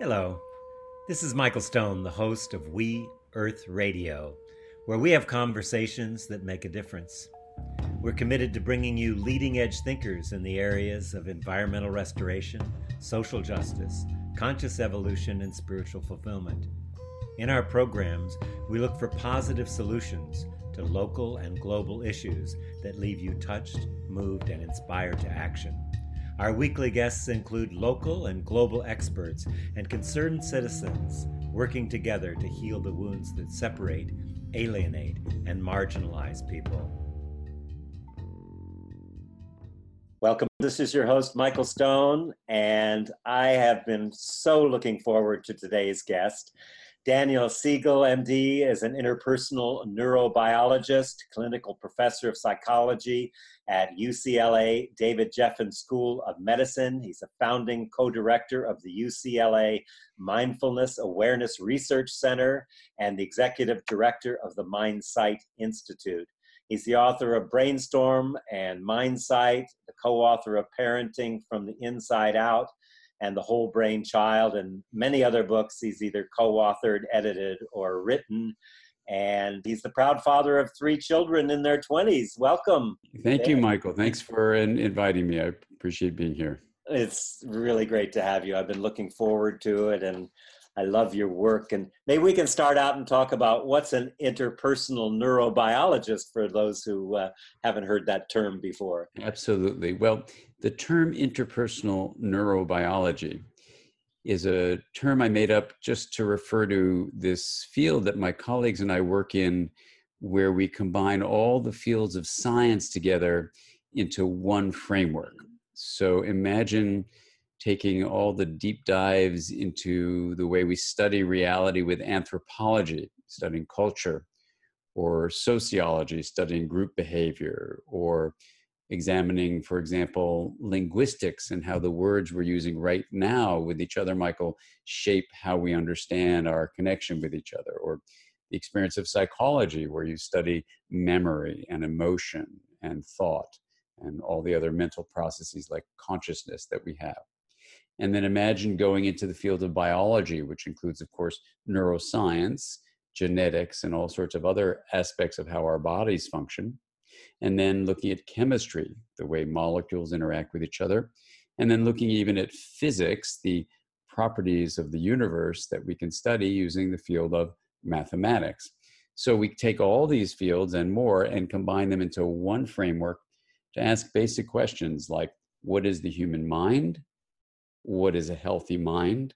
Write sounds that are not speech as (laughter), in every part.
Hello, this is Michael Stone, the host of We Earth Radio, where we have conversations that make a difference. We're committed to bringing you leading edge thinkers in the areas of environmental restoration, social justice, conscious evolution, and spiritual fulfillment. In our programs, we look for positive solutions to local and global issues that leave you touched, moved, and inspired to action. Our weekly guests include local and global experts and concerned citizens working together to heal the wounds that separate, alienate, and marginalize people. Welcome. This is your host, Michael Stone, and I have been so looking forward to today's guest. Daniel Siegel, MD, is an interpersonal neurobiologist, clinical professor of psychology at UCLA David Geffen School of Medicine. He's a founding co director of the UCLA Mindfulness Awareness Research Center and the executive director of the MindSight Institute. He's the author of Brainstorm and Mindsight, the co author of Parenting from the Inside Out and The Whole Brain Child, and many other books he's either co authored, edited, or written. And he's the proud father of three children in their 20s. Welcome. Thank you, Michael. Thanks for inviting me. I appreciate being here. It's really great to have you. I've been looking forward to it and I love your work. And maybe we can start out and talk about what's an interpersonal neurobiologist for those who uh, haven't heard that term before. Absolutely. Well, the term interpersonal neurobiology is a term I made up just to refer to this field that my colleagues and I work in, where we combine all the fields of science together into one framework. So imagine taking all the deep dives into the way we study reality with anthropology, studying culture, or sociology, studying group behavior, or examining, for example, linguistics and how the words we're using right now with each other, Michael, shape how we understand our connection with each other, or the experience of psychology, where you study memory and emotion and thought and all the other mental processes like consciousness that we have. And then imagine going into the field of biology, which includes, of course, neuroscience, genetics, and all sorts of other aspects of how our bodies function. And then looking at chemistry, the way molecules interact with each other. And then looking even at physics, the properties of the universe that we can study using the field of mathematics. So we take all these fields and more and combine them into one framework to ask basic questions like what is the human mind? what is a healthy mind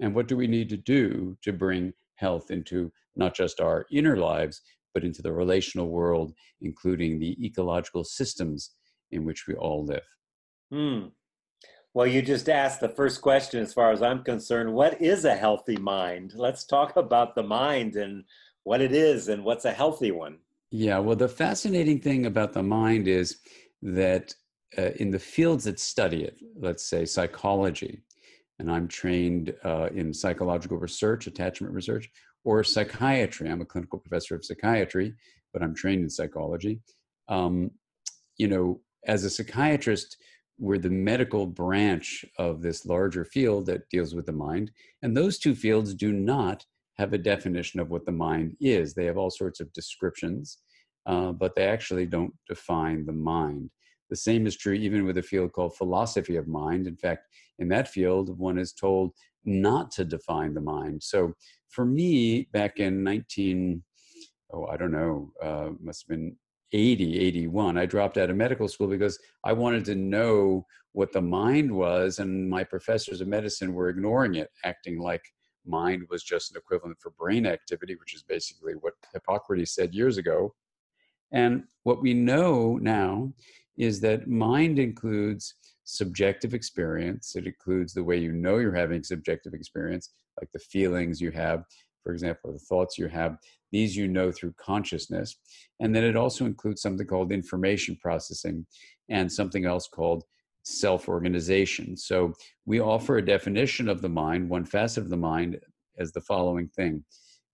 and what do we need to do to bring health into not just our inner lives but into the relational world including the ecological systems in which we all live. Hmm. well you just asked the first question as far as i'm concerned. What is a healthy mind? Let's talk about the mind and what it is and what's a healthy one. Yeah well the fascinating thing about the mind is that uh, in the fields that study it, let's say psychology, and I'm trained uh, in psychological research, attachment research, or psychiatry. I'm a clinical professor of psychiatry, but I'm trained in psychology. Um, you know, as a psychiatrist, we're the medical branch of this larger field that deals with the mind. And those two fields do not have a definition of what the mind is. They have all sorts of descriptions, uh, but they actually don't define the mind. The same is true even with a field called philosophy of mind. In fact, in that field, one is told not to define the mind. So for me, back in 19, oh, I don't know, uh, must have been 80, 81, I dropped out of medical school because I wanted to know what the mind was, and my professors of medicine were ignoring it, acting like mind was just an equivalent for brain activity, which is basically what Hippocrates said years ago. And what we know now is that mind includes subjective experience. It includes the way you know you're having subjective experience, like the feelings you have, for example, the thoughts you have. These you know through consciousness. And then it also includes something called information processing and something else called self organization. So we offer a definition of the mind, one facet of the mind, as the following thing.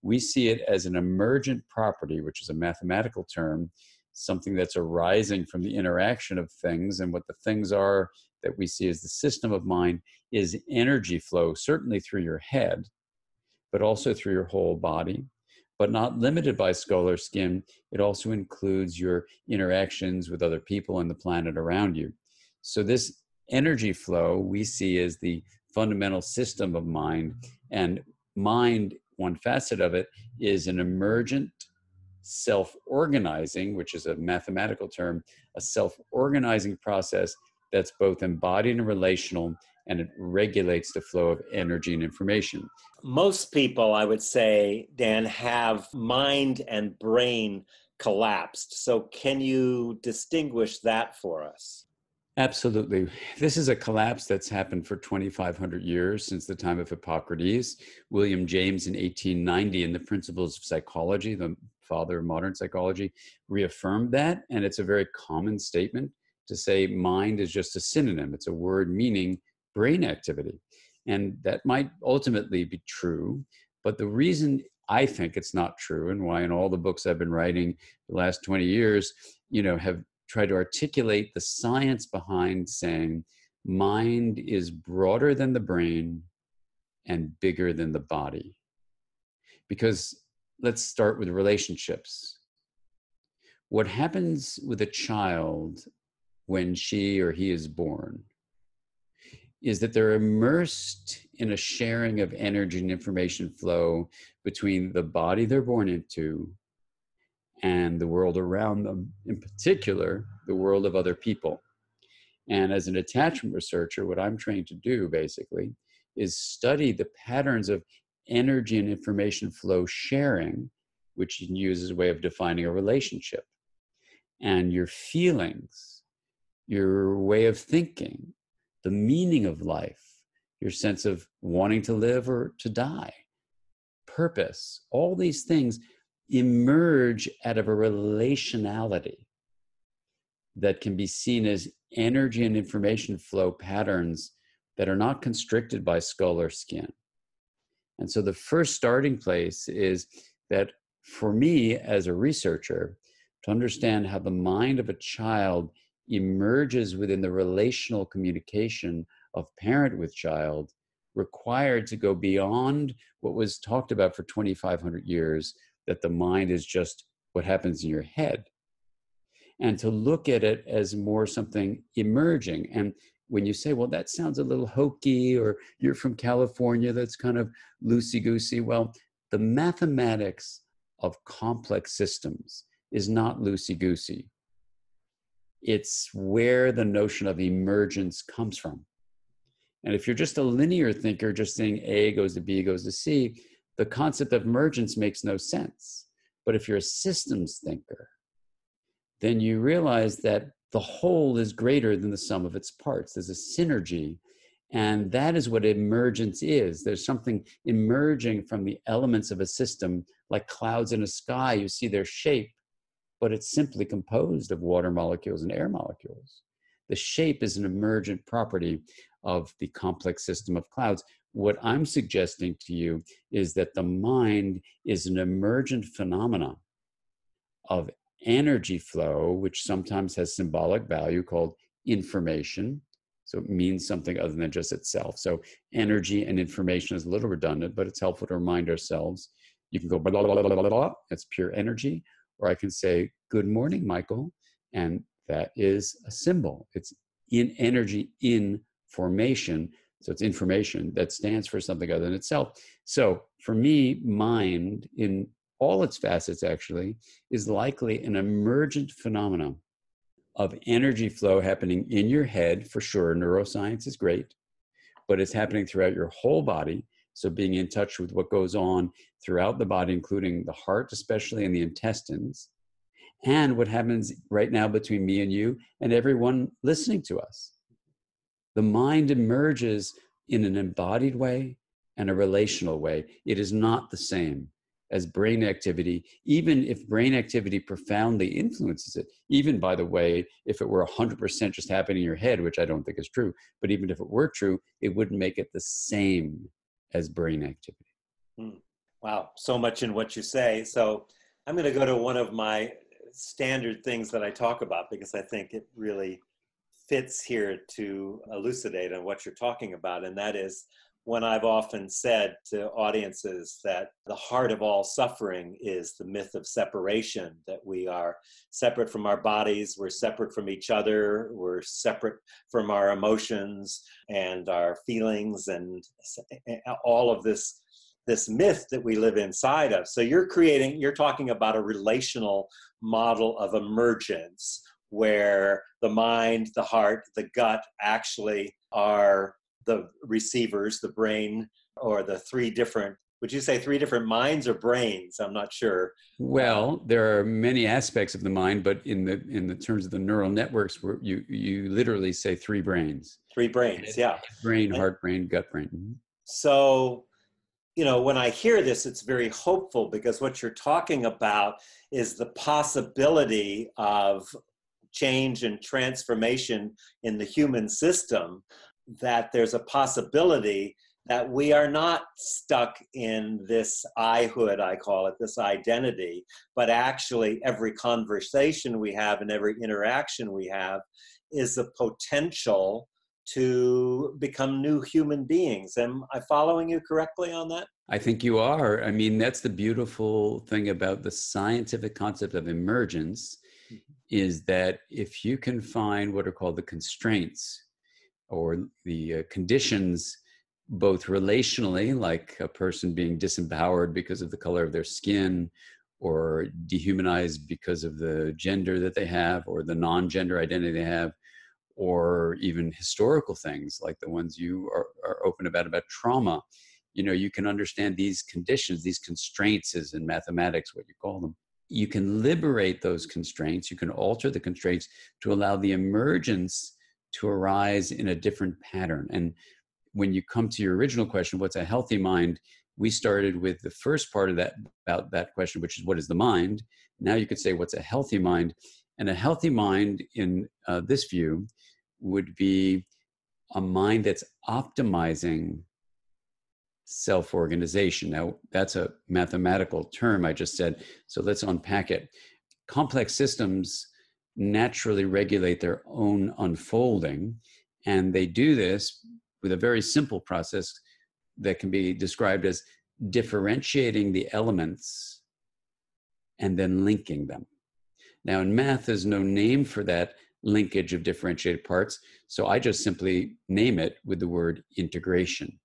We see it as an emergent property, which is a mathematical term something that's arising from the interaction of things and what the things are that we see as the system of mind is energy flow, certainly through your head, but also through your whole body. But not limited by skull or skin, it also includes your interactions with other people and the planet around you. So, this energy flow we see as the fundamental system of mind, and mind, one facet of it, is an emergent self organizing, which is a mathematical term, a self organizing process that's both embodied and relational and it regulates the flow of energy and information. Most people, I would say, Dan, have mind and brain collapsed. So, can you distinguish that for us? Absolutely. This is a collapse that's happened for 2,500 years since the time of Hippocrates. William James in 1890, in the Principles of Psychology, the father of modern psychology, reaffirmed that. And it's a very common statement to say mind is just a synonym, it's a word meaning brain activity. And that might ultimately be true. But the reason I think it's not true, and why in all the books I've been writing the last 20 years, you know, have tried to articulate the science behind saying mind is broader than the brain and bigger than the body. Because let's start with relationships. What happens with a child when she or he is born is that they're immersed in a sharing of energy and information flow between the body they're born into and the world around them, in particular, the world of other people. And as an attachment researcher, what I'm trained to do basically is study the patterns of energy and information flow sharing, which you can use as a way of defining a relationship, and your feelings, your way of thinking, the meaning of life, your sense of wanting to live or to die, purpose, all these things emerge out of a relationality that can be seen as energy and information flow patterns that are not constricted by skull or skin. And so the first starting place is that for me as a researcher, to understand how the mind of a child emerges within the relational communication of parent with child required to go beyond what was talked about for 2500 years that the mind is just what happens in your head. And to look at it as more something emerging. And when you say well that sounds a little hokey or you're from california that's kind of loosey goosey well the mathematics of complex systems is not loosey goosey it's where the notion of emergence comes from. And if you're just a linear thinker just saying a goes to b goes to c the concept of emergence makes no sense. But if you're a systems thinker, then you realize that the whole is greater than the sum of its parts. There's a synergy. And that is what emergence is. There's something emerging from the elements of a system, like clouds in a sky. You see their shape, but it's simply composed of water molecules and air molecules. The shape is an emergent property of the complex system of clouds. What I'm suggesting to you is that the mind is an emergent phenomenon of energy flow, which sometimes has symbolic value called information. So it means something other than just itself. So energy and information is a little redundant, but it's helpful to remind ourselves. You can go blah, blah, blah, blah, blah, blah. that's pure energy. Or I can say, good morning, Michael. And that is a symbol. It's in energy in formation so it's information that stands for something other than itself. So for me, mind in all its facets actually is likely an emergent phenomenon of energy flow happening in your head for sure. Neuroscience is great, but it's happening throughout your whole body. So being in touch with what goes on throughout the body, including the heart, especially in the intestines, and what happens right now between me and you and everyone listening to us the mind emerges in an embodied way and a relational way. It is not the same as brain activity, even if brain activity profoundly influences it. Even, by the way, if it were 100% just happening in your head, which I don't think is true, but even if it were true, it wouldn't make it the same as brain activity. Hmm. Wow, so much in what you say. So I'm going to go to one of my standard things that I talk about because I think it really fits here to elucidate on what you're talking about, and that is when I've often said to audiences that the heart of all suffering is the myth of separation, that we are separate from our bodies, we're separate from each other, we're separate from our emotions and our feelings, and all of this. This myth that we live inside of. So, you're creating, you're talking about a relational model of emergence where the mind, the heart, the gut actually are the receivers, the brain, or the three different would you say three different minds or brains? I'm not sure. Well there are many aspects of the mind but in the in the terms of the neural networks where you you literally say three brains. Three brains yeah. brain heart brain gut brain mm-hmm. so you know when i hear this it's very hopeful because what you're talking about is the possibility of change and transformation in the human system that there's a possibility that we are not stuck in this I-hood, I call it, this identity, but actually every conversation we have and every interaction we have is a potential to become new human beings. Am I following you correctly on that? I think you are. I mean, that's the beautiful thing about the scientific concept of emergence mm-hmm. is that if you can find what are called the constraints or the uh, conditions both relationally like a person being disempowered because of the color of their skin or dehumanized because of the gender that they have or the non-gender identity they have or even historical things like the ones you are, are open about about trauma. You know you can understand these conditions these constraints is in mathematics what you call them. You can liberate those constraints you can alter the constraints to allow the emergence to arise in a different pattern. And when you come to your original question, what's a healthy mind? We started with the first part of that about that question, which is what is the mind? Now you could say what's a healthy mind? And a healthy mind, in uh, this view, would be a mind that's optimizing self organization. Now, that's a mathematical term I just said, so let's unpack it. Complex systems naturally regulate their own unfolding. And they do this with a very simple process that can be described as differentiating the elements and then linking them. Now, in math, there's no name for that linkage of differentiated parts. So I just simply name it with the word integration.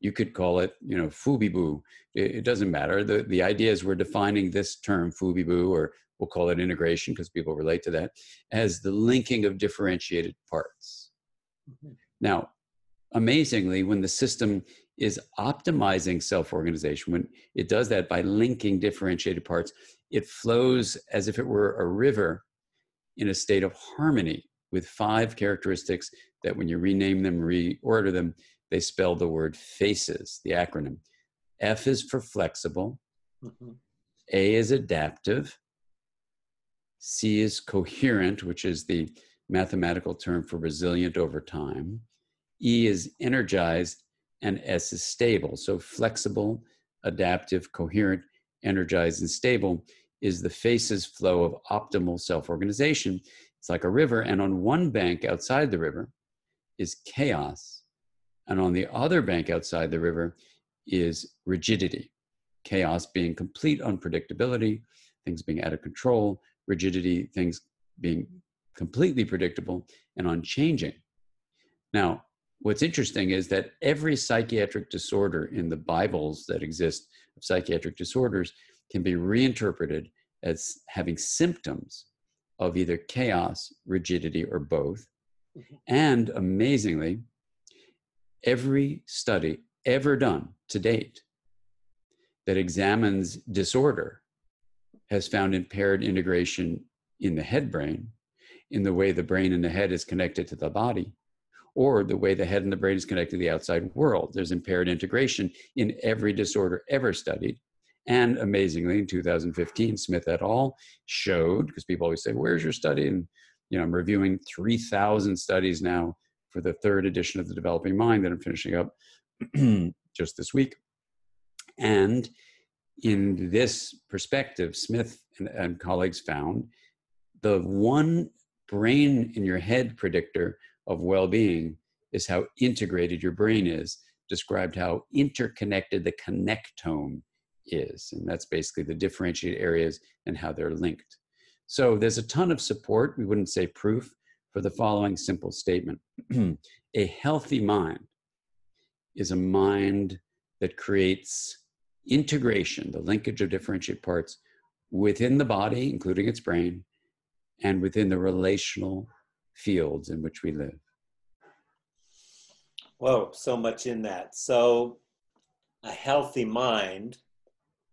You could call it, you know, Fubiboo. It, it doesn't matter. The, the idea is we're defining this term, Fubiboo, or we'll call it integration because people relate to that, as the linking of differentiated parts. Mm-hmm. Now, amazingly, when the system is optimizing self organization, when it does that by linking differentiated parts, it flows as if it were a river in a state of harmony with five characteristics that when you rename them, reorder them, they spell the word FACES, the acronym. F is for flexible, mm-hmm. A is adaptive, C is coherent, which is the mathematical term for resilient over time. E is energized, and S is stable. So flexible, adaptive, coherent, energized, and stable is the faces flow of optimal self organization. It's like a river, and on one bank outside the river is chaos, and on the other bank outside the river is rigidity. Chaos being complete unpredictability, things being out of control, rigidity, things being completely predictable and unchanging. Now, what's interesting is that every psychiatric disorder in the Bibles that exist of psychiatric disorders can be reinterpreted as having symptoms of either chaos, rigidity, or both. Mm-hmm. And amazingly, every study ever done to date that examines disorder has found impaired integration in the head brain, in the way the brain and the head is connected to the body, or the way the head and the brain is connected to the outside world. There's impaired integration in every disorder ever studied. And amazingly, in 2015, Smith et al. showed, because people always say, Where's your study? And you know, I'm reviewing 3,000 studies now for the third edition of the Developing Mind that I'm finishing up (clears throat) just this week. And in this perspective, Smith and, and colleagues found the one brain in your head predictor of well-being is how integrated your brain is described how interconnected the connectome is. And that's basically the differentiated areas and how they're linked. So there's a ton of support we wouldn't say proof for the following simple statement. (clears throat) A healthy mind is a mind that creates integration the linkage of differentiated parts within the body including its brain and within the relational fields in which we live. Whoa, so much in that. So, a healthy mind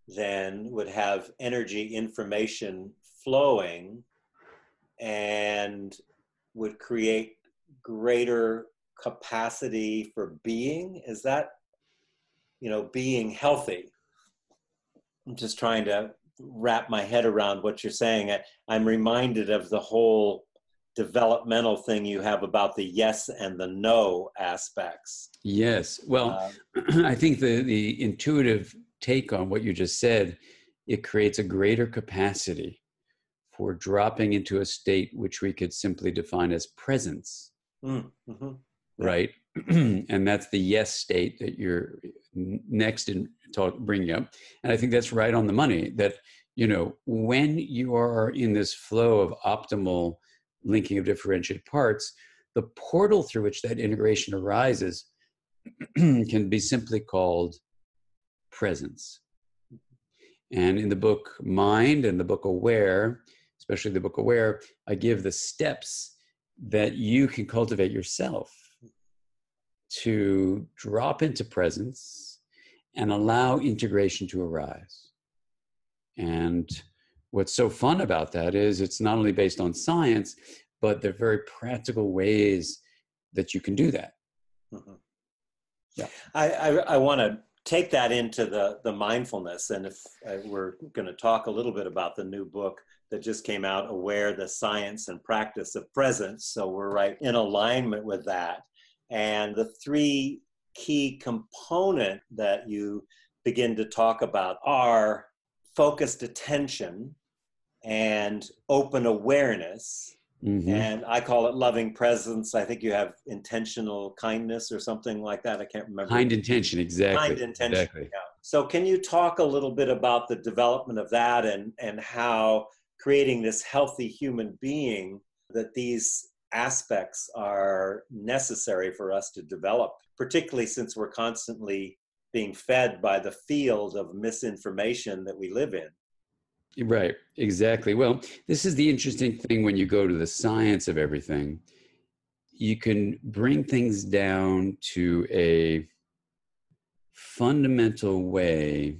then would have energy information flowing and would create greater capacity for being. Is that, you know, being healthy? I'm just trying to wrap my head around what you're saying. I, I'm reminded of the whole developmental thing you have about the yes and the no aspects. Yes. Well, uh, (clears throat) I think the, the intuitive take on what you just said, it creates a greater capacity for dropping into a state which we could simply define as presence. Mm, mm-hmm. Right. (clears throat) and that's the yes state that you're next in talk bringing up. And I think that's right on the money that, you know, when you are in this flow of optimal linking of differentiated parts, the portal through which that integration arises (clears throat) can be simply called presence. And in the book Mind and the book Aware, especially the book Aware, I give the steps that you can cultivate yourself to drop into presence and allow integration to arise. And what's so fun about that is it's not only based on science, but they're very practical ways that you can do that. Mm-hmm. Yeah, I, I, I want to take that into the the mindfulness, and if uh, we're going to talk a little bit about the new book that just came out, "Aware: The Science and Practice of Presence," so we're right in alignment with that. And the three key component that you begin to talk about are focused attention, and open awareness. Mm-hmm. And I call it loving presence. I think you have intentional kindness or something like that. I can't remember. Kind intention, exactly. Kind intention. Exactly. Yeah. So, can you talk a little bit about the development of that and, and how creating this healthy human being that these aspects are necessary for us to develop, particularly since we're constantly being fed by the field of misinformation that we live in? Right, exactly. Well, this is the interesting thing when you go to the science of everything. You can bring things down to a fundamental way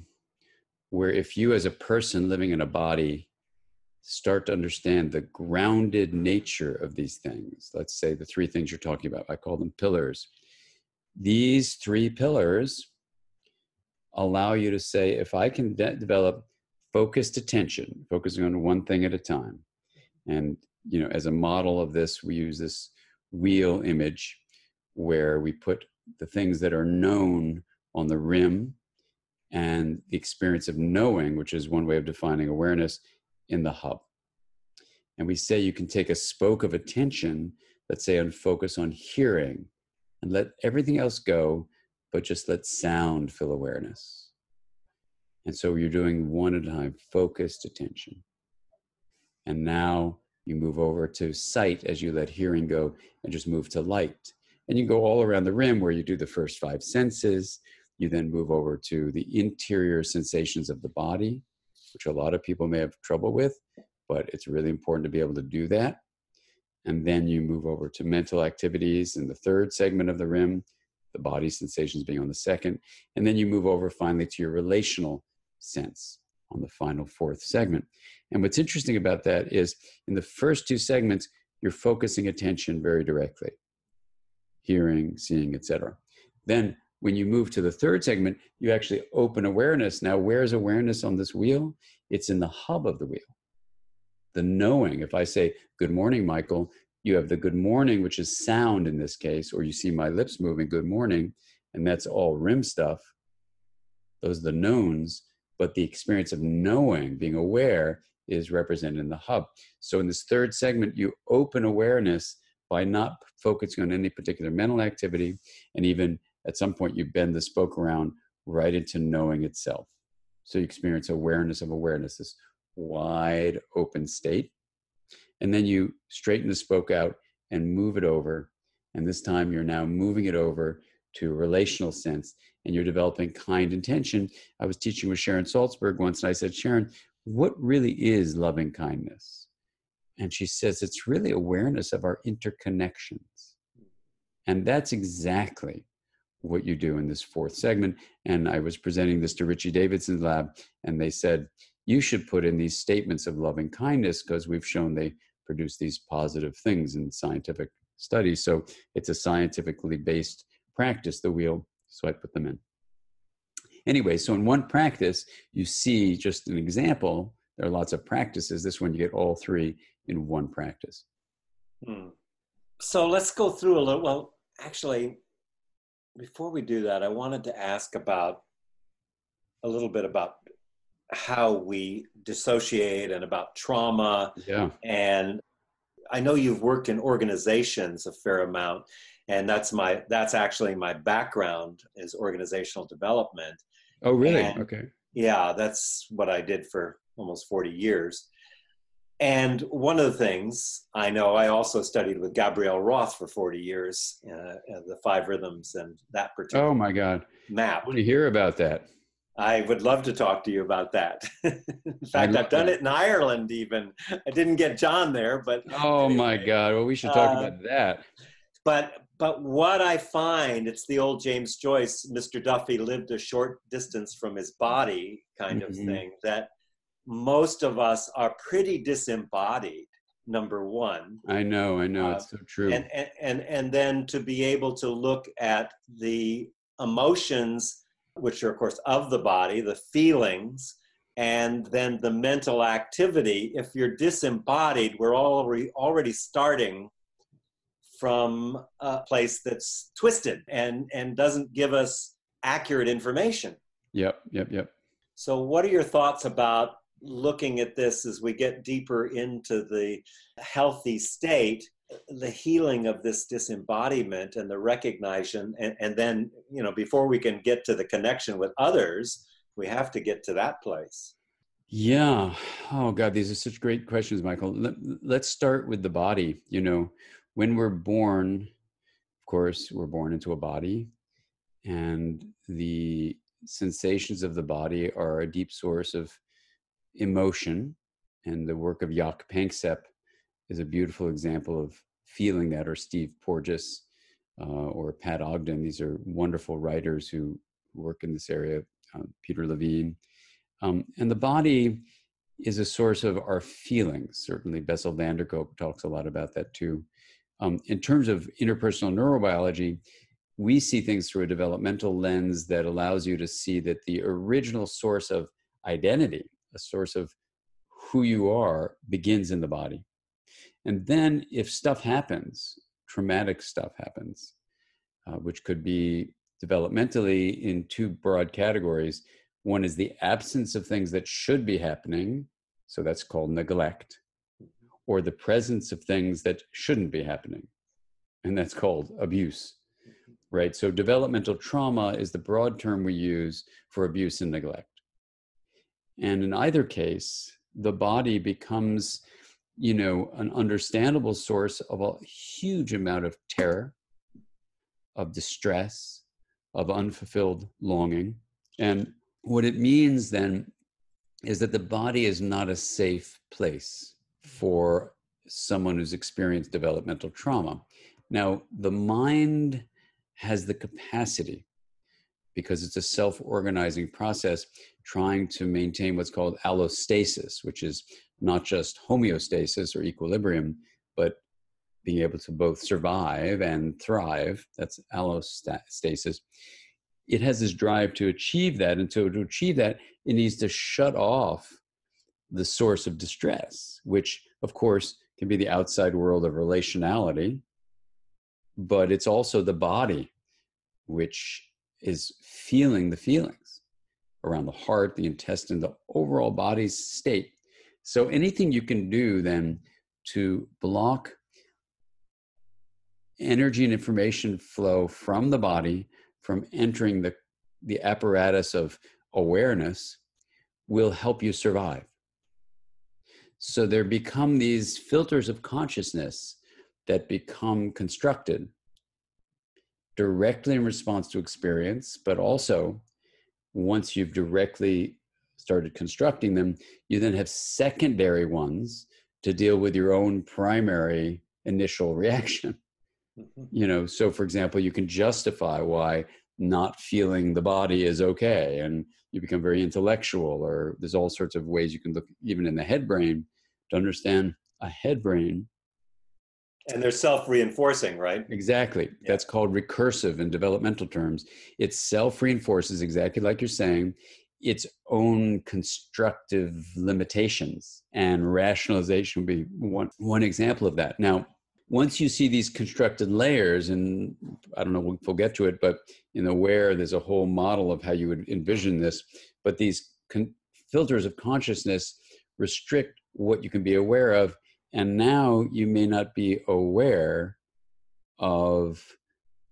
where if you, as a person living in a body, start to understand the grounded nature of these things, let's say the three things you're talking about, I call them pillars. These three pillars allow you to say, if I can de- develop focused attention, focusing on one thing at a time. And, you know, as a model of this, we use this wheel image where we put the things that are known on the rim and the experience of knowing, which is one way of defining awareness, in the hub. And we say you can take a spoke of attention, let's say, and focus on hearing and let everything else go, but just let sound fill awareness. And so you're doing one at a time, focused attention. And now you move over to sight as you let hearing go and just move to light. And you go all around the rim where you do the first five senses. You then move over to the interior sensations of the body, which a lot of people may have trouble with, but it's really important to be able to do that. And then you move over to mental activities in the third segment of the rim, the body sensations being on the second. And then you move over finally to your relational sense on the final fourth segment. And what's interesting about that is in the first two segments, you're focusing attention very directly hearing, seeing, etc. Then when you move to the third segment, you actually open awareness. Now, where's awareness on this wheel? It's in the hub of the wheel. The knowing, if I say, Good morning, Michael, you have the good morning, which is sound in this case, or you see my lips moving, good morning, and that's all rim stuff. Those are the knowns but the experience of knowing, being aware, is represented in the hub. So in this third segment, you open awareness by not focusing on any particular mental activity, and even at some point you bend the spoke around right into knowing itself. So you experience awareness of awareness, this wide open state. And then you straighten the spoke out and move it over. And this time you're now moving it over to a relational sense and you're developing kind intention. I was teaching with Sharon Salzberg once and I said, Sharon, what really is loving kindness? And she says, it's really awareness of our interconnections. And that's exactly what you do in this fourth segment. And I was presenting this to Richie Davidson's lab, and they said, you should put in these statements of loving kindness because we've shown they produce these positive things in scientific studies. So it's a scientifically based practice, the wheel. So I put them in. Anyway, so in one practice, you see just an example. There are lots of practices. This one, you get all three in one practice. Hmm. So let's go through a little. Well, actually, before we do that, I wanted to ask about a little bit about how we dissociate and about trauma. Yeah. And I know you've worked in organizations a fair amount, and that's my that's actually my background is organizational development. Oh, really? And, okay. Yeah, that's what I did for almost 40 years. And one of the things I know, I also studied with Gabrielle Roth for 40 years, uh, uh, the five rhythms and that particular. Oh my God! Map. I want to hear about that. I would love to talk to you about that. (laughs) in fact, I've done that. it in Ireland. Even I didn't get John there, but oh anyway. my God! Well, we should talk uh, about that. But but what I find, it's the old James Joyce, Mr. Duffy lived a short distance from his body kind mm-hmm. of thing. That most of us are pretty disembodied number one. I know i know. Uh, it's so true. and, and and and then to be able to look at the emotions which are of course of the body the feelings and then the mental activity if you're disembodied we're already already starting from a place that's twisted and and doesn't give us accurate information. Yep yep yep. So what are your thoughts about looking at this as we get deeper into the healthy state the healing of this disembodiment and the recognition and, and then you know before we can get to the connection with others we have to get to that place. Yeah. Oh god these are such great questions michael. Let, let's start with the body. You know when we're born of course we're born into a body and the sensations of the body are a deep source of emotion, and the work of Jaak Panksepp is a beautiful example of feeling that, or Steve Porges uh, or Pat Ogden. These are wonderful writers who work in this area, uh, Peter Levine. Um, and the body is a source of our feelings. Certainly, Bessel van der Kolk talks a lot about that too. Um, in terms of interpersonal neurobiology, we see things through a developmental lens that allows you to see that the original source of identity a source of who you are begins in the body. And then if stuff happens, traumatic stuff happens, uh, which could be developmentally in two broad categories. One is the absence of things that should be happening, so that's called neglect, or the presence of things that shouldn't be happening, and that's called abuse. Right? So, developmental trauma is the broad term we use for abuse and neglect. And in either case, the body becomes, you know, an understandable source of a huge amount of terror, of distress, of unfulfilled longing. And what it means then is that the body is not a safe place for someone who's experienced developmental trauma. Now, the mind has the capacity because it's a self organizing process trying to maintain what's called allostasis, which is not just homeostasis or equilibrium, but being able to both survive and thrive. That's allostasis. It has this drive to achieve that. And so to achieve that, it needs to shut off the source of distress, which, of course, can be the outside world of relationality, but it's also the body, which is feeling the feelings around the heart, the intestine, the overall body's state. So anything you can do then to block energy and information flow from the body from entering the the apparatus of awareness will help you survive so there become these filters of consciousness that become constructed directly in response to experience, but also once you've directly started constructing them, you then have secondary ones to deal with your own primary initial (laughs) reaction. Mm-hmm. You know, so for example, you can justify why not feeling the body is okay and you become very intellectual or there's all sorts of ways you can look even in the head brain to understand a head brain. And they're self reinforcing, right? Exactly. Yeah. That's called recursive in developmental terms. It self reinforces, exactly like you're saying, its own constructive limitations. And rationalization would be one, one example of that. Now, once you see these constructed layers, and I don't know if we'll get to it, but in the where there's a whole model of how you would envision this, but these con- filters of consciousness restrict what you can be aware of. And now you may not be aware of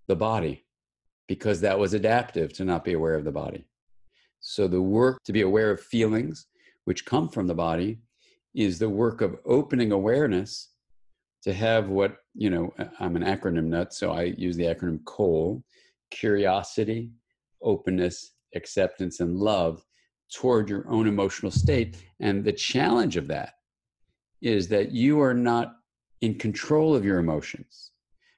the body because that was adaptive to not be aware of the body. So the work to be aware of feelings which come from the body is the work of opening awareness to have what, you know, I'm an acronym nut, so I use the acronym COAL curiosity, openness, acceptance, and love toward your own emotional state. And the challenge of that is that you are not in control of your emotions.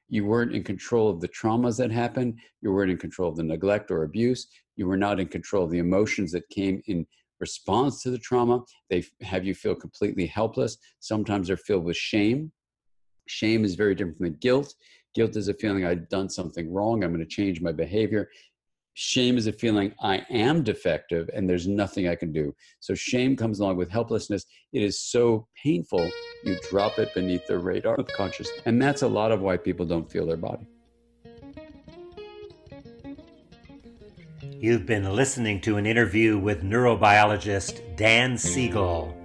You weren't in control of the traumas that happened. You weren't in control of the neglect or abuse. You were not in control of the emotions that came in response to the trauma. They have you feel completely helpless. Sometimes they're filled with shame. Shame is very different from guilt. Guilt is a feeling I've done something wrong. I'm going to change my behavior. Shame is a feeling I am defective and there's nothing I can do. So shame comes along with helplessness. It is so painful, you drop it beneath the radar of consciousness. And that's a lot of why people don't feel their body. You've been listening to an interview with neurobiologist Dan Siegel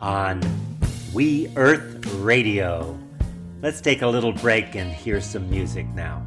on We Earth Radio. Let's take a little break and hear some music now.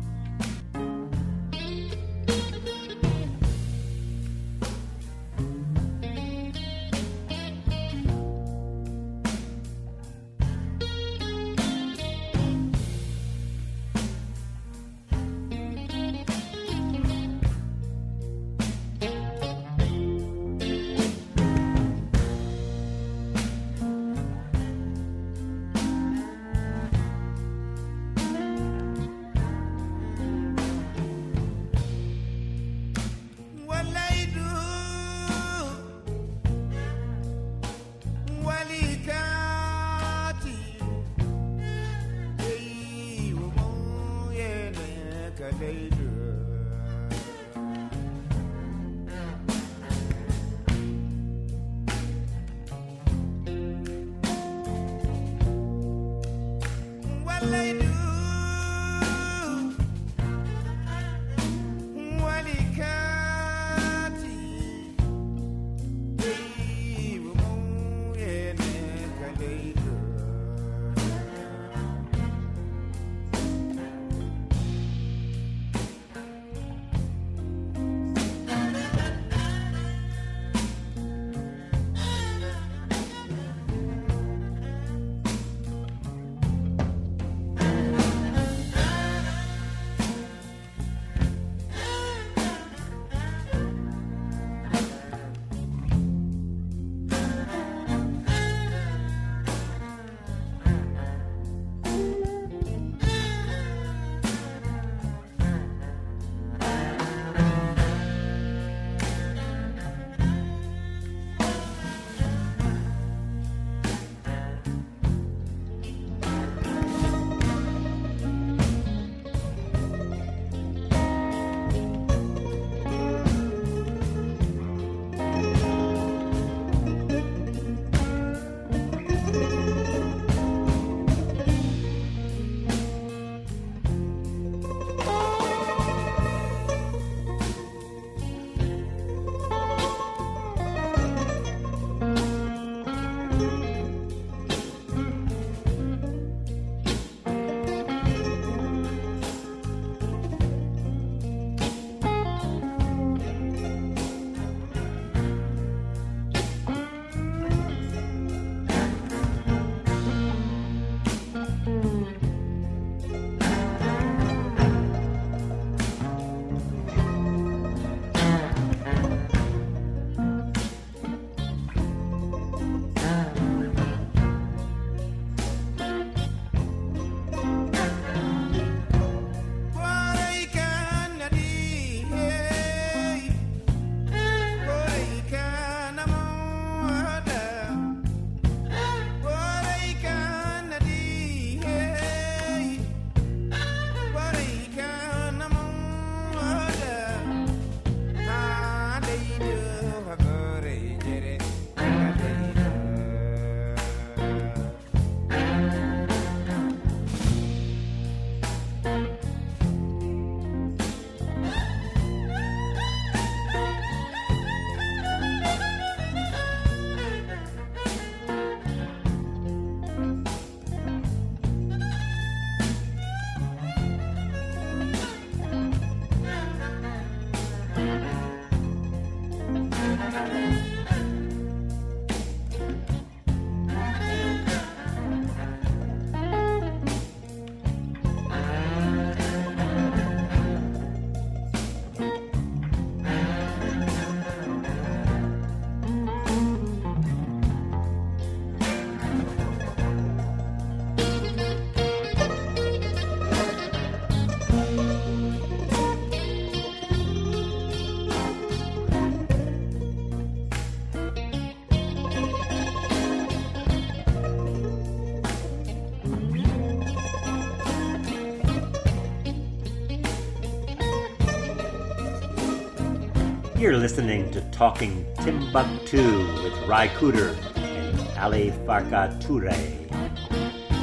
Listening to Talking Timbuktu with Ry Cooder and Ali Farka Toure.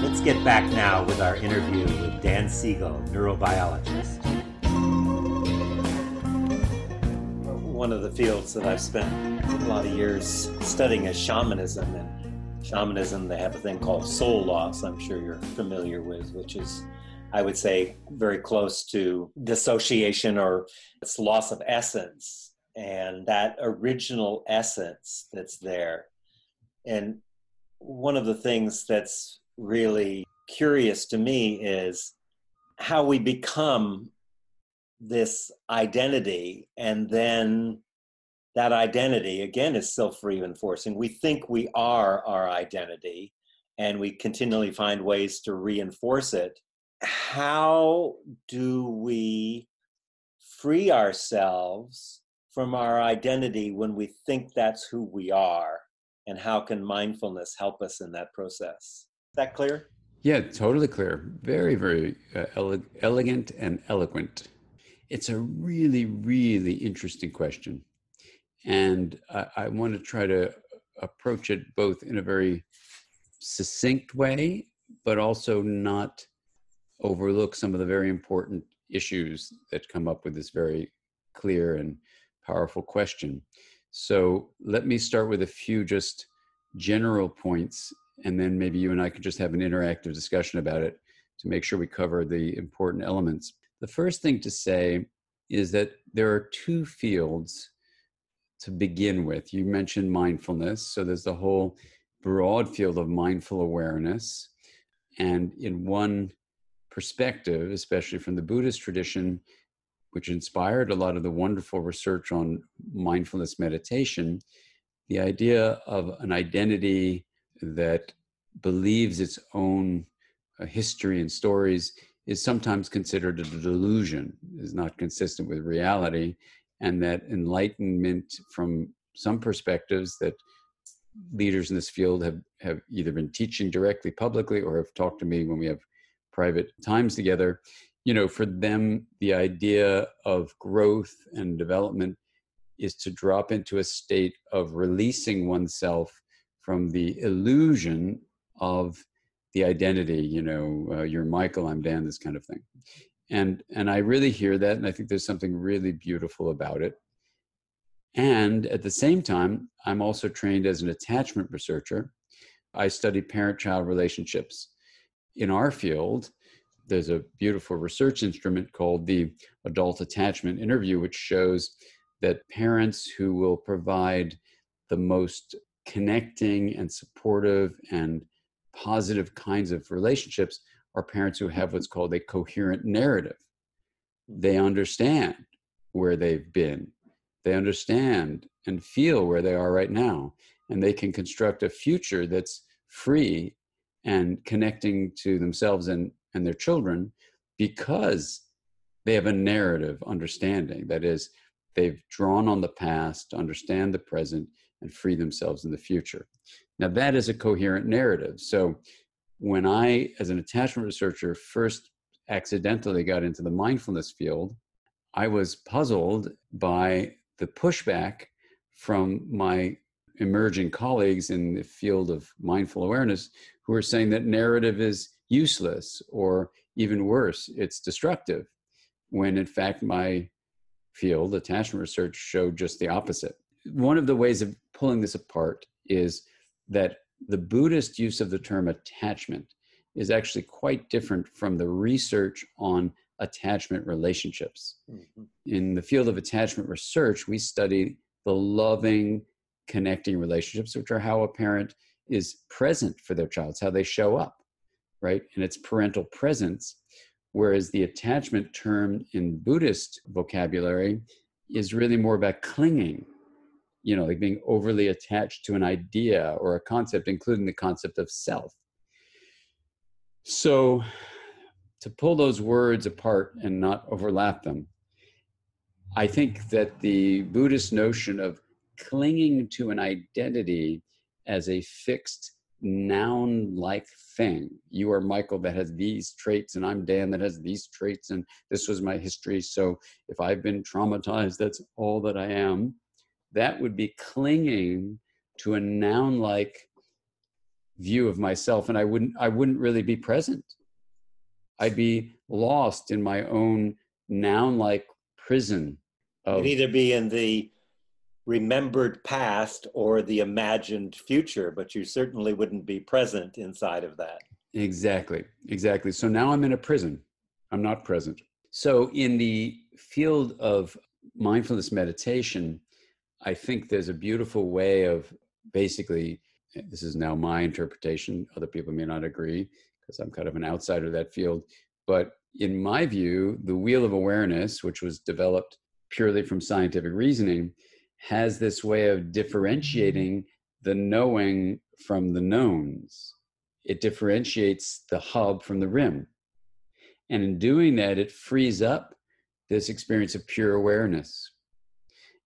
Let's get back now with our interview with Dan Siegel, neurobiologist. One of the fields that I've spent a lot of years studying is shamanism. And shamanism, they have a thing called soul loss, I'm sure you're familiar with, which is I would say, very close to dissociation or its loss of essence and that original essence that's there. And one of the things that's really curious to me is how we become this identity and then that identity again is self-reinforcing we think we are our identity and we continually find ways to reinforce it how do we free ourselves from our identity when we think that's who we are? And how can mindfulness help us in that process? Is that clear? Yeah, totally clear. Very, very uh, ele- elegant and eloquent. It's a really, really interesting question. And I, I want to try to approach it both in a very succinct way, but also not overlook some of the very important issues that come up with this very clear and powerful question. So let me start with a few just general points, and then maybe you and I could just have an interactive discussion about it to make sure we cover the important elements. The first thing to say is that there are two fields to begin with. You mentioned mindfulness, so there's the whole broad field of mindful awareness. And in one perspective, especially from the Buddhist tradition, which inspired a lot of the wonderful research on mindfulness meditation, the idea of an identity that believes its own uh, history and stories is sometimes considered a delusion, is not consistent with reality, and that enlightenment from some perspectives that leaders in this field have, have either been teaching directly publicly or have talked to me when we have private times together you know for them the idea of growth and development is to drop into a state of releasing oneself from the illusion of the identity you know uh, you're michael i'm dan this kind of thing. And and i really hear that and i think there's something really beautiful about it. And at the same time i'm also trained as an attachment researcher. I study parent child relationships in our field, there's a beautiful research instrument called the Adult Attachment Interview, which shows that parents who will provide the most connecting and supportive and positive kinds of relationships are parents who have what's called a coherent narrative. They understand where they've been, they understand and feel where they are right now, and they can construct a future that's free and connecting to themselves and, and their children because they have a narrative understanding. That is, they've drawn on the past to understand the present and free themselves in the future. Now, that is a coherent narrative. So, when I, as an attachment researcher, first accidentally got into the mindfulness field, I was puzzled by the pushback from my emerging colleagues in the field of mindful awareness who are saying that narrative is useless or even worse, it's destructive, when in fact my field, attachment research, showed just the opposite. One of the ways of pulling this apart is that the Buddhist use of the term attachment is actually quite different from the research on attachment relationships. Mm-hmm. In the field of attachment research, we study the loving, connecting relationships, which are how a parent is present for their child, how they show up, right? And it's parental presence. Whereas the attachment term in Buddhist vocabulary is really more about clinging, you know, like being overly attached to an idea or a concept, including the concept of self. So, to pull those words apart and not overlap them, I think that the Buddhist notion of clinging to an identity as a fixed noun like thing. You are Michael that has these traits, and I'm Dan that has these traits, and this was my history. So if I've been traumatized, that's all that I am. That would be clinging to a noun like view of myself, and I wouldn't I wouldn't really be present. I'd be lost in my own noun like prison. Of, You'd either be in the remembered past or the imagined future, but you certainly wouldn't be present inside of that. Exactly, exactly. So now I'm in a prison. I'm not present. So, in the field of mindfulness meditation, I think there's a beautiful way of basically, this is now my interpretation. Other people may not agree because I'm kind of an outsider of that field. But in my view, the wheel of awareness, which was developed purely from scientific reasoning, has this way of differentiating the knowing from the knowns. It differentiates the hub from the rim. And in doing that, it frees up this experience of pure awareness.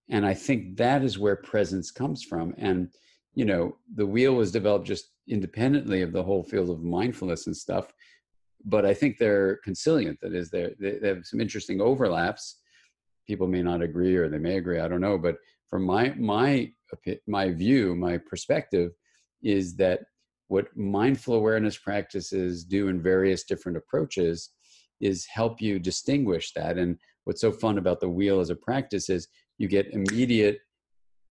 And I think that is where presence comes from. And, you know, the wheel was developed just independently of the whole field of mindfulness and stuff. But I think they're consilient. That is, they have some interesting overlaps. People may not agree or they may agree, I don't know. But from my my my view, my perspective is that what mindful awareness practices do in various different approaches is help you distinguish that. And what's so fun about the wheel as a practice is you get immediate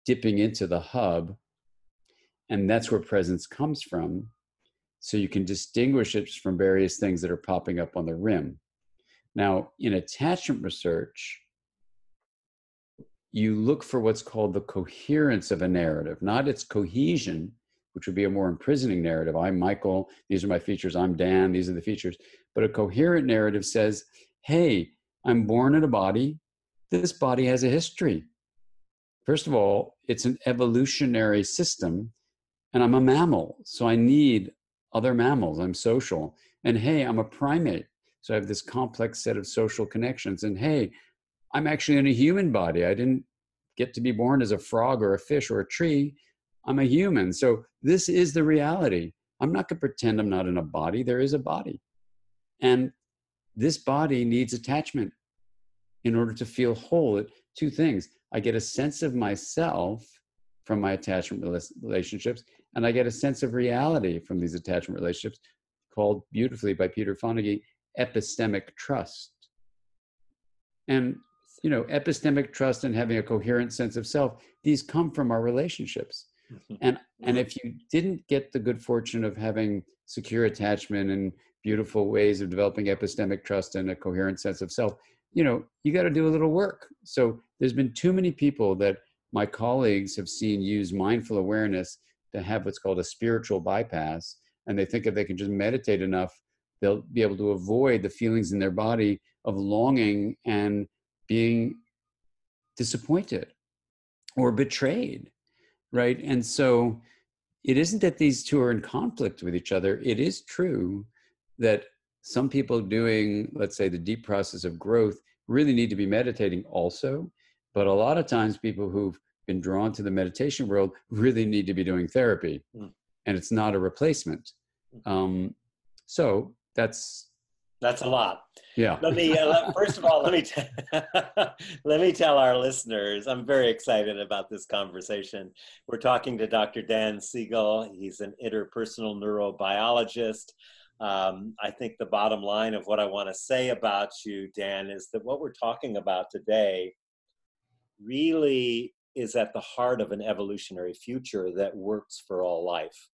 dipping into the hub, and that's where presence comes from. So you can distinguish it from various things that are popping up on the rim. Now, in attachment research, you look for what's called the coherence of a narrative, not its cohesion, which would be a more imprisoning narrative. I'm Michael, these are my features, I'm Dan, these are the features. But a coherent narrative says, hey, I'm born in a body, this body has a history. First of all, it's an evolutionary system, and I'm a mammal, so I need other mammals. I'm social. And hey, I'm a primate, so I have this complex set of social connections. And hey, I'm actually in a human body. I didn't get to be born as a frog or a fish or a tree. I'm a human. So this is the reality. I'm not going to pretend I'm not in a body. There is a body. And this body needs attachment in order to feel whole. It, two things I get a sense of myself from my attachment relationships, and I get a sense of reality from these attachment relationships, called beautifully by Peter Fonagy epistemic trust. And you know epistemic trust and having a coherent sense of self these come from our relationships. Mm-hmm. and and if you didn't get the good fortune of having secure attachment and beautiful ways of developing epistemic trust and a coherent sense of self you know you got to do a little work. So there's been too many people that my colleagues have seen use mindful awareness to have what's called a spiritual bypass and they think if they can just meditate enough they'll be able to avoid the feelings in their body of longing and being disappointed or betrayed, right? And so it isn't that these two are in conflict with each other. It is true that some people doing, let's say, the deep process of growth really need to be meditating also. But a lot of times, people who've been drawn to the meditation world really need to be doing therapy, mm. and it's not a replacement. Hmm. Um, so that's that's a lot. Yeah. Let me uh, first of all let me t- (laughs) let me tell our listeners I'm very excited about this conversation. We're talking to Dr. Dan Siegel. He's an interpersonal neurobiologist. Um, I think the bottom line of what I want to say about you, Dan, is that what we're talking about today really is at the heart of an evolutionary future that works for all life.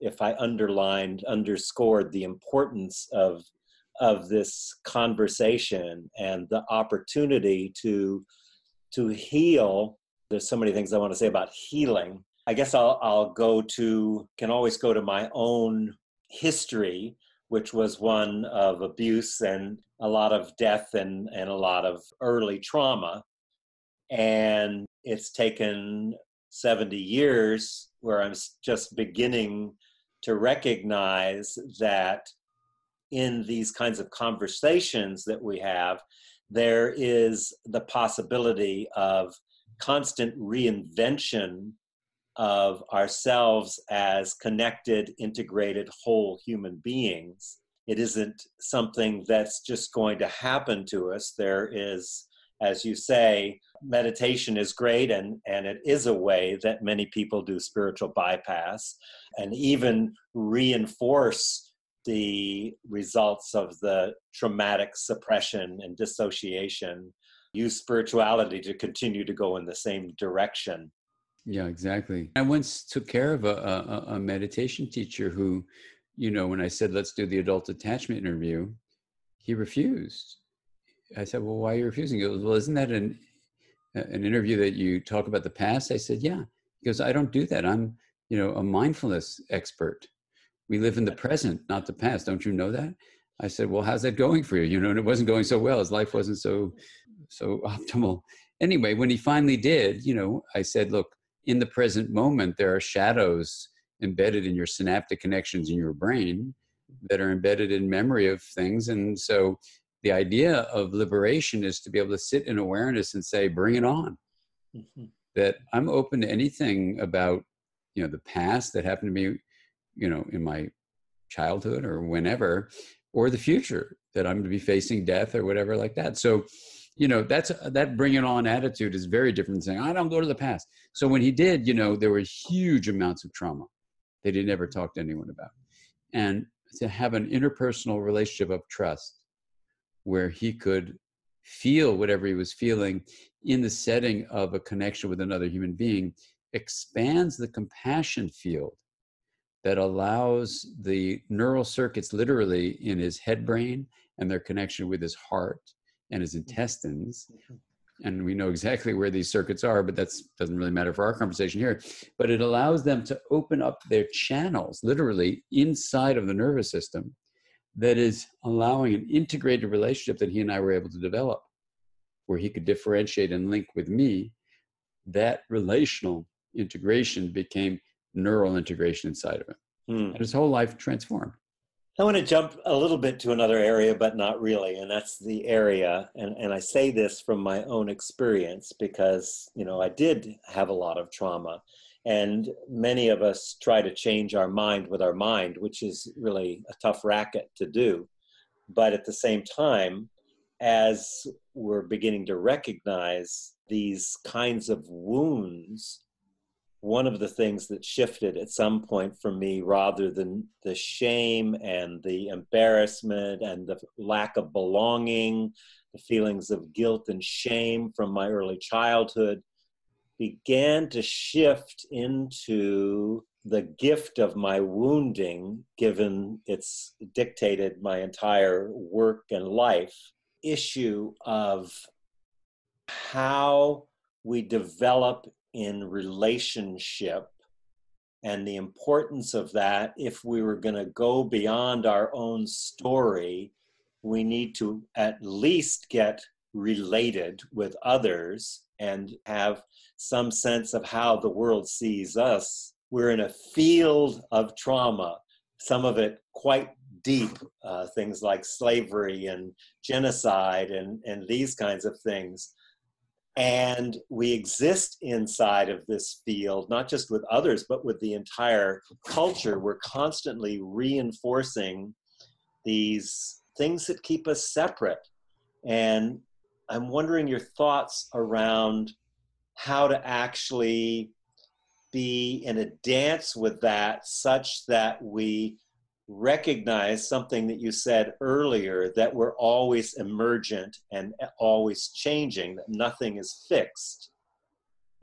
If I underlined, underscored the importance of of this conversation and the opportunity to to heal there's so many things i want to say about healing. I guess i'll i'll go to can always go to my own history which was one of abuse and a lot of death and and a lot of early trauma. And it's taken 70 years where i'm just beginning to recognize that in these kinds of conversations that we have, there is the possibility of constant reinvention of ourselves as connected, integrated, whole human beings. It isn't something that's just going to happen to us. There is, as you say, meditation is great and, and it is a way that many people do spiritual bypass and even reinforce the results of the traumatic suppression and dissociation use spirituality to continue to go in the same direction. Yeah exactly. I once took care of a, a, a meditation teacher who you know when i said let's do the adult attachment interview he refused. I said well why are you refusing? He goes well isn't that an an interview that you talk about the past? I said yeah. Because i don't do that. I'm you know a mindfulness expert we live in the present, not the past. Don't you know that? I said, well, how's that going for you? You know, and it wasn't going so well. His life wasn't so, so (laughs) optimal. Anyway, when he finally did, you know, I said, look, in the present moment, there are shadows embedded in your synaptic connections in your brain that are embedded in memory of things. And so the idea of liberation is to be able to sit in awareness and say, bring it on. Mm-hmm. That I'm open to anything about, you know, the past that happened to me you know, in my childhood or whenever, or the future that I'm to be facing death or whatever like that. So, you know, that's that bring it on attitude is very different than saying, I don't go to the past. So when he did, you know, there were huge amounts of trauma that he never talked to anyone about. And to have an interpersonal relationship of trust where he could feel whatever he was feeling in the setting of a connection with another human being expands the compassion field that allows the neural circuits literally in his head brain and their connection with his heart and his mm-hmm. intestines mm-hmm. and we know exactly where these circuits are but that doesn't really matter for our conversation here but it allows them to open up their channels literally inside of the nervous system that is allowing an integrated relationship that he and i were able to develop where he could differentiate and link with me that relational integration became neural integration inside of him. Hmm. And his whole life transformed. I want to jump a little bit to another area, but not really. And that's the area. And, and I say this from my own experience because, you know, I did have a lot of trauma. And many of us try to change our mind with our mind, which is really a tough racket to do. But at the same time, as we're beginning to recognize these kinds of wounds one of the things that shifted at some point for me rather than the shame and the embarrassment and the lack of belonging the feelings of guilt and shame from my early childhood began to shift into the gift of my wounding given it's dictated my entire work and life issue of how we develop in relationship and the importance of that if we were going to go beyond our own story we need to at least get related with others and have some sense of how the world sees us. We're in a field of trauma some of it quite deep uh, things like slavery and genocide and, and these kinds of things and we exist inside of this field not just with others but with the entire culture. We're constantly reinforcing these things that keep us separate. And i'm wondering your thoughts around how to actually be in a dance with that such that we recognize something that you said earlier that we're always emergent and always changing, that nothing is fixed.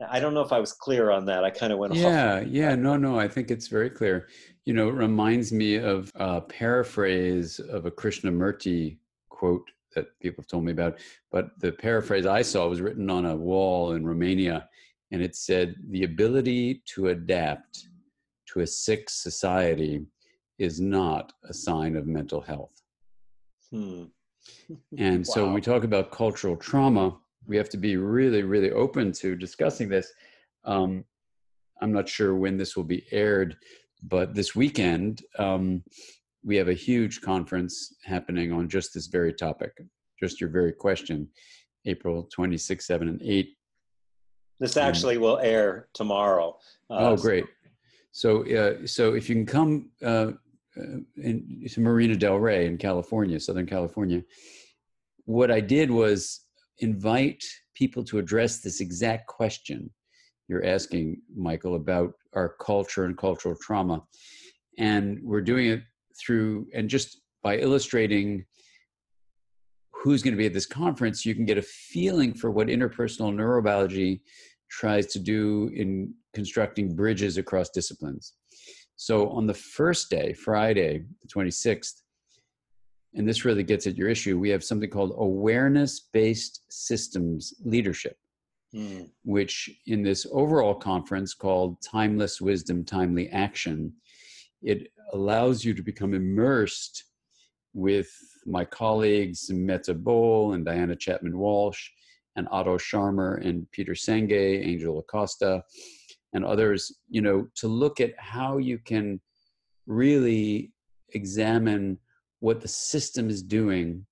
I don't know if I was clear on that. I kind of went yeah, off. Yeah, no, no, I think it's very clear. You know, it reminds me of a paraphrase of a Krishnamurti quote that people have told me about. But the paraphrase I saw was written on a wall in Romania, and it said, The ability to adapt to a sick society is not a sign of mental health. Hmm. and wow. so when we talk about cultural trauma, we have to be really, really open to discussing this. Um, I'm not sure when this will be aired, but this weekend, um, we have a huge conference happening on just this very topic, just your very question, April 26, 7, and 8 This actually will air tomorrow. Uh, oh, great! So, uh, so if you can come uh, uh in, Marina Del Rey in California, Southern California, what I did was invite people to address this exact question you're asking, Michael, about our culture and cultural trauma, and we're doing it through and just by illustrating who's going to be at this conference, you can get a feeling for what interpersonal neurobiology tries to do in constructing bridges across disciplines. So on the first day, Friday, the 26th, and this really gets at your issue, we have something called awareness based systems leadership, mm. which in this overall conference called Timeless Wisdom, Timely Action, it allows you to become immersed with my colleagues Mette Böll and Diana Chapman Walsh and Otto Scharmer and Peter Senge, Angel Acosta, and others, you know, to look at how you can really examine what the system is doing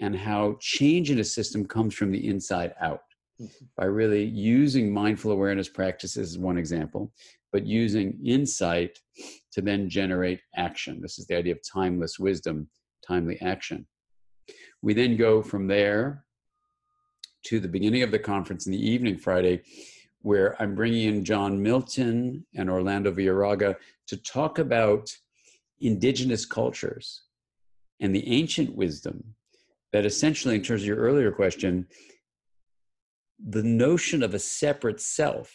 and how change in a system comes from the inside out. Mm-hmm. by really using mindful awareness practices as one example but using insight to then generate action. This is the idea of timeless wisdom timely action. We then go from there to the beginning of the conference in the evening Friday, where I'm bringing in John Milton and Orlando Villarraga to talk about indigenous cultures and the ancient wisdom that essentially, in terms of your earlier question, the notion of a separate self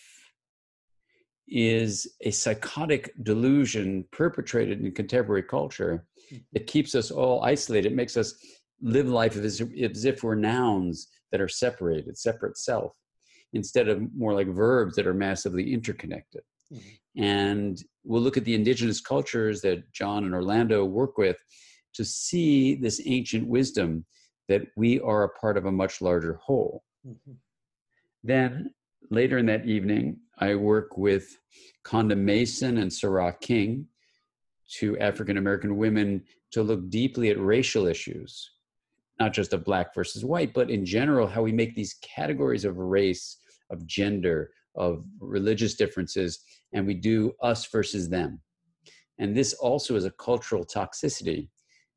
is a psychotic delusion perpetrated in contemporary culture hmm. that keeps us all isolated. It makes us live life as, as if we're nouns that are separated, separate self, instead of more like verbs that are massively interconnected. Mm-hmm. And we'll look at the indigenous cultures that John and Orlando work with to see this ancient wisdom that we are a part of a much larger whole. Mm-hmm. Then later in that evening, I work with Konda Mason and Sarah King, two African American women, to look deeply at racial issues not just of black versus white, but in general, how we make these categories of race, of gender, of religious differences, and we do us versus them. And this also is a cultural toxicity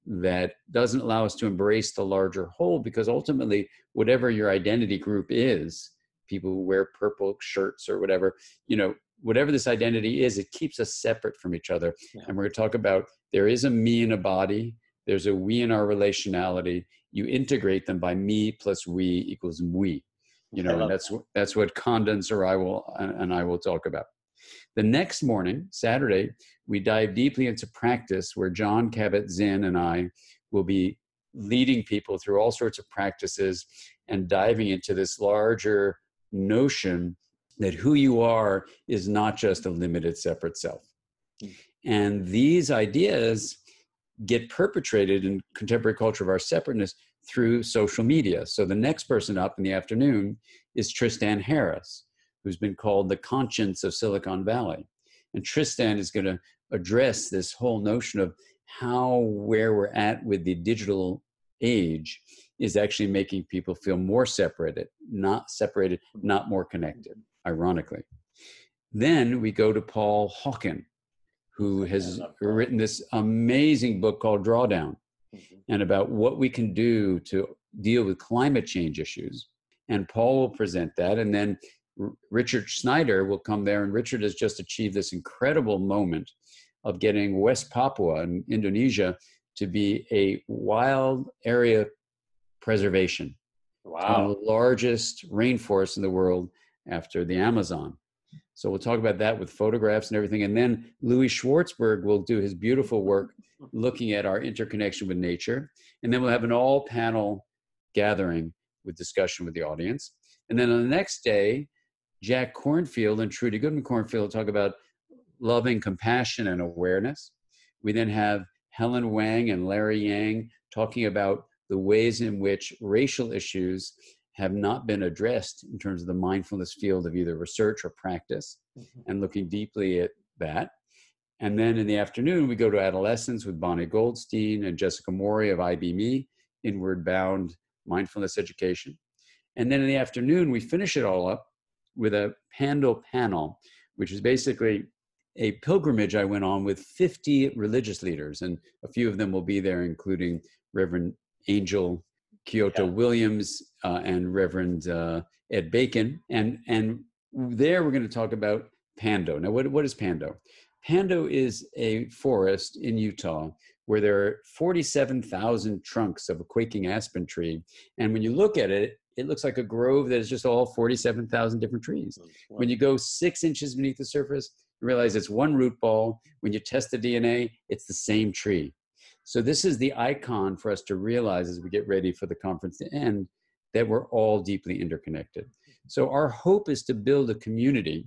that doesn't allow us to embrace the larger whole because ultimately, whatever your identity group is, people who wear purple shirts or whatever, you know, whatever this identity is, it keeps us separate from each other. Yeah. And we're going to talk about there is a me in a body, there's a we in our relationality, you integrate them by me plus we equals we you know and that's that. that's what Condense or i will and i will talk about the next morning saturday we dive deeply into practice where john Kabat-Zinn and i will be leading people through all sorts of practices and diving into this larger notion that who you are is not just a limited separate self mm. and these ideas get perpetrated in contemporary culture of our separateness through social media. So the next person up in the afternoon is Tristan Harris, who's been called the conscience of Silicon Valley. And Tristan is going to address this whole notion of how where we're at with the digital age is actually making people feel more separated, not separated, not more connected, ironically. Then we go to Paul Hawken, who has written this amazing book called Drawdown mm-hmm. and about what we can do to deal with climate change issues. And Paul will present that. And then R- Richard Schneider will come there. And Richard has just achieved this incredible moment of getting West Papua in Indonesia to be a wild area preservation. Wow. One of the largest rainforest in the world after the Amazon. So we'll talk about that with photographs and everything. And then Louis Schwartzberg will do his beautiful work looking at our interconnection with nature. And then we'll have an all panel gathering with discussion with the audience. And then on the next day, Jack Kornfield and Trudy Goodman Kornfield talk about loving compassion and awareness. We then have Helen Weng and Larry Yang talking about the ways in which racial issues have not been addressed in terms of the mindfulness field of either research or practice mm-hmm. and looking deeply at that. And then in the afternoon, we go to adolescence with Bonnie Goldstein and Jessica Morey of IBME, Inward Bound Mindfulness Education. And then in the afternoon, we finish it all up with a Pando panel, which is basically a pilgrimage I went on with 50 religious leaders, and a few of them will be there, including Reverend Angel Kyodo yeah. Williams uh, and Reverend uh, Ed Bacon. And, and there we're going to talk about Pando. Now, what, what is Pando? Pando is a forest in Utah where there are 47,000 trunks of a quaking aspen tree. And when you look at it, it looks like a grove that is just all 47,000 different trees. When you go six inches beneath the surface, you realize it's one root ball. When you test the DNA, it's the same tree. So this is the icon for us to realize as we get ready for the conference to end that we're all deeply interconnected. So our hope is to build a community.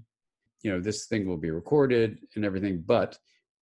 You know, this thing will be recorded and everything, but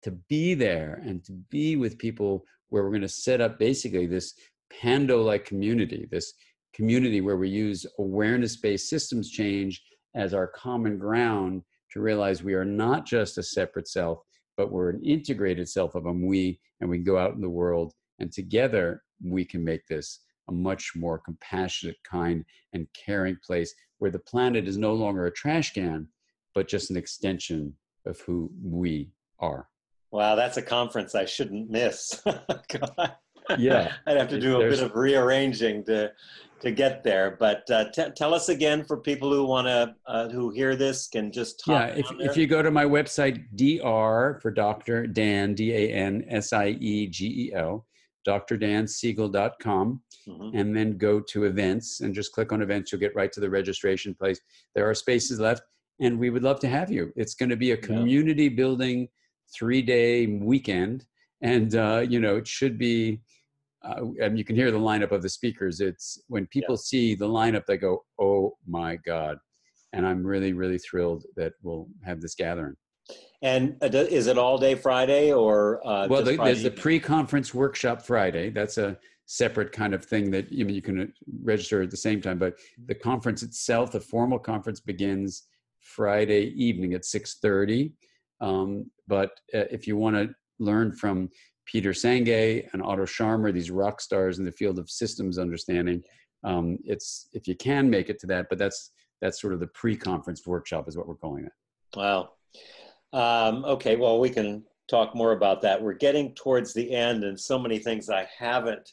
to be there and to be with people where we're going to set up basically this Pando-like community, this community where we use awareness-based systems change as our common ground to realize we are not just a separate self, but we're an integrated self of a we, and we go out in the world, and together we can make this a much more compassionate, kind, and caring place where the planet is no longer a trash can, but just an extension of who we are. Wow, that's a conference I shouldn't miss. (laughs) yeah, (laughs) I'd have to do a bit of rearranging to to get there. But uh, t- tell us again for people who want to uh, who hear this can just yeah. If if you go to my website, dr for Doctor Dan D A N S I E G E L, drdansiegel.com, mm-hmm. and then go to events and just click on events. You'll get right to the registration place. There are spaces left, and we would love to have you. It's going to be a community yeah. building three day weekend, and uh, you know it should be uh, and you can hear the lineup of the speakers. It's when people yeah. see the lineup, they go, "Oh my god!" And I'm really, really thrilled that we'll have this gathering. And uh, is it all day Friday or? Uh, well, the, there's the pre-conference workshop Friday. That's a separate kind of thing that you, know, you can uh, register at the same time. But the conference itself, the formal conference begins Friday evening at 6:30. Um, but uh, if you want to learn from Peter Senge and Otto Scharmer, these rock stars in the field of systems understanding. Um, it's if you can make it to that, but that's that's sort of the pre-conference workshop is what we're calling it. Wow. Um, okay, well, we can talk more about that. We're getting towards the end, and so many things I haven't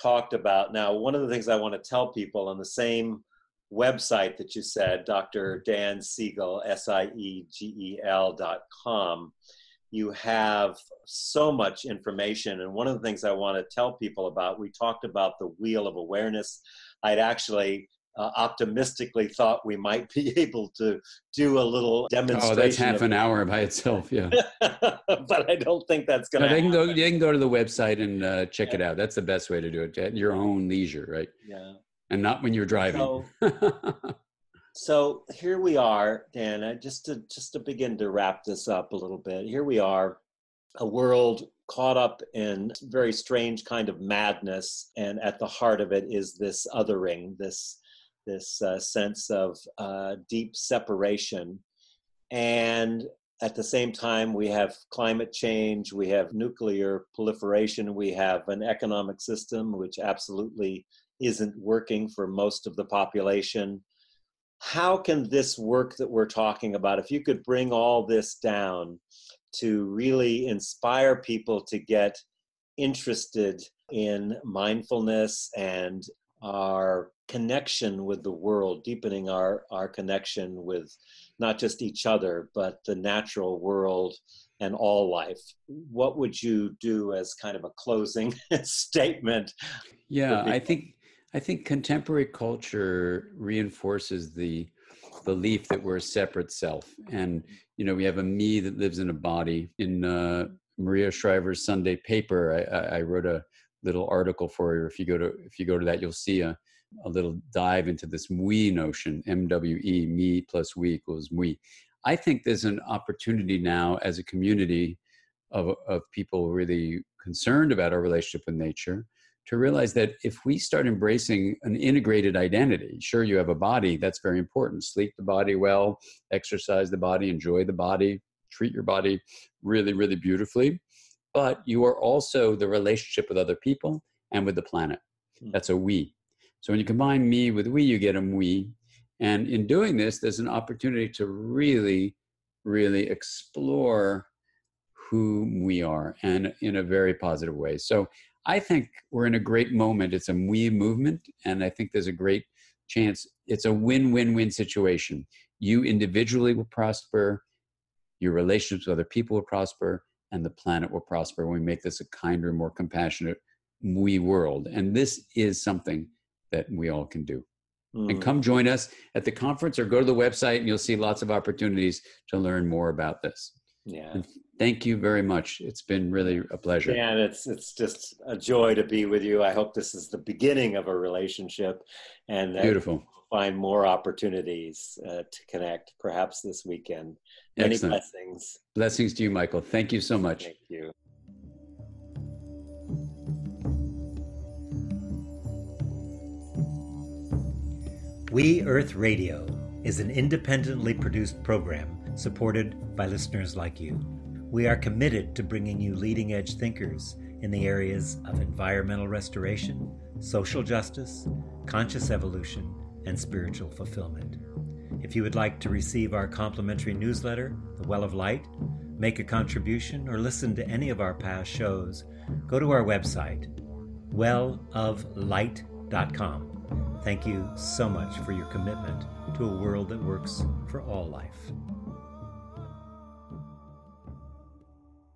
talked about. Now, one of the things I want to tell people on the same website that you said, Dr. Dan Siegel, S I E G E L dot com, you have so much information. And one of the things I want to tell people about, we talked about the wheel of awareness. I'd actually uh, optimistically thought we might (laughs) be able to do a little demonstration. Oh, that's half an hour by itself, yeah. (laughs) but I don't think that's going to. No, they can go. They can go to the website and uh, check yeah. it out. That's the best way to do it at your own leisure, right? Yeah. And not when you're driving. So, (laughs) so here we are, Dan. Just to just to begin to wrap this up a little bit. Here we are, a world caught up in very strange kind of madness, and at the heart of it is this othering, this this uh, sense of uh, deep separation, and at the same time, we have climate change, we have nuclear proliferation, we have an economic system which absolutely isn't working for most of the population how can this work that we're talking about, if you could bring all this down to really inspire people to get interested in mindfulness and our connection with the world, deepening our, our connection with not just each other, but the natural world and all life. What would you do as kind of a closing (laughs) statement? Yeah, I think I think contemporary culture reinforces the belief that we're a separate self. And, you know, we have a me that lives in a body. In uh, Maria Shriver's Sunday paper, I, I wrote a little article for you. If you go to, if you go to that, you'll see a, a little dive into this we notion, MWE, me plus we equals we. I think there's an opportunity now as a community of, of people really concerned about our relationship with nature to realize that if we start embracing an integrated identity, sure, you have a body, that's very important. Sleep the body well, exercise the body, enjoy the body, treat your body really, really beautifully. But you are also the relationship with other people and with the planet. Hmm. That's a we. So when you combine me with we, you get a we. And in doing this, there's an opportunity to really, really explore who we are and in a very positive way. So I think we're in a great moment. It's a we movement, and I think there's a great chance it's a win-win-win situation. You individually will prosper, your relationships with other people will prosper, and the planet will prosper when we make this a kinder, more compassionate we world. And this is something that we all can do. Mm. And come join us at the conference or go to the website and you'll see lots of opportunities to learn more about this. Yeah. And thank you very much. It's been really a pleasure. Yeah, and it's it's just a joy to be with you. I hope this is the beginning of a relationship and beautiful. Find more opportunities uh, to connect, perhaps this weekend. Many Excellent. blessings. Blessings to you, Michael. Thank you so much. Thank you. We Earth Radio is an independently produced program supported by listeners like you. We are committed to bringing you leading edge thinkers in the areas of environmental restoration, social justice, conscious evolution, and spiritual fulfillment. If you would like to receive our complimentary newsletter, The Well of Light, make a contribution, or listen to any of our past shows, go to our website, welloflight.com. Thank you so much for your commitment to a world that works for all life.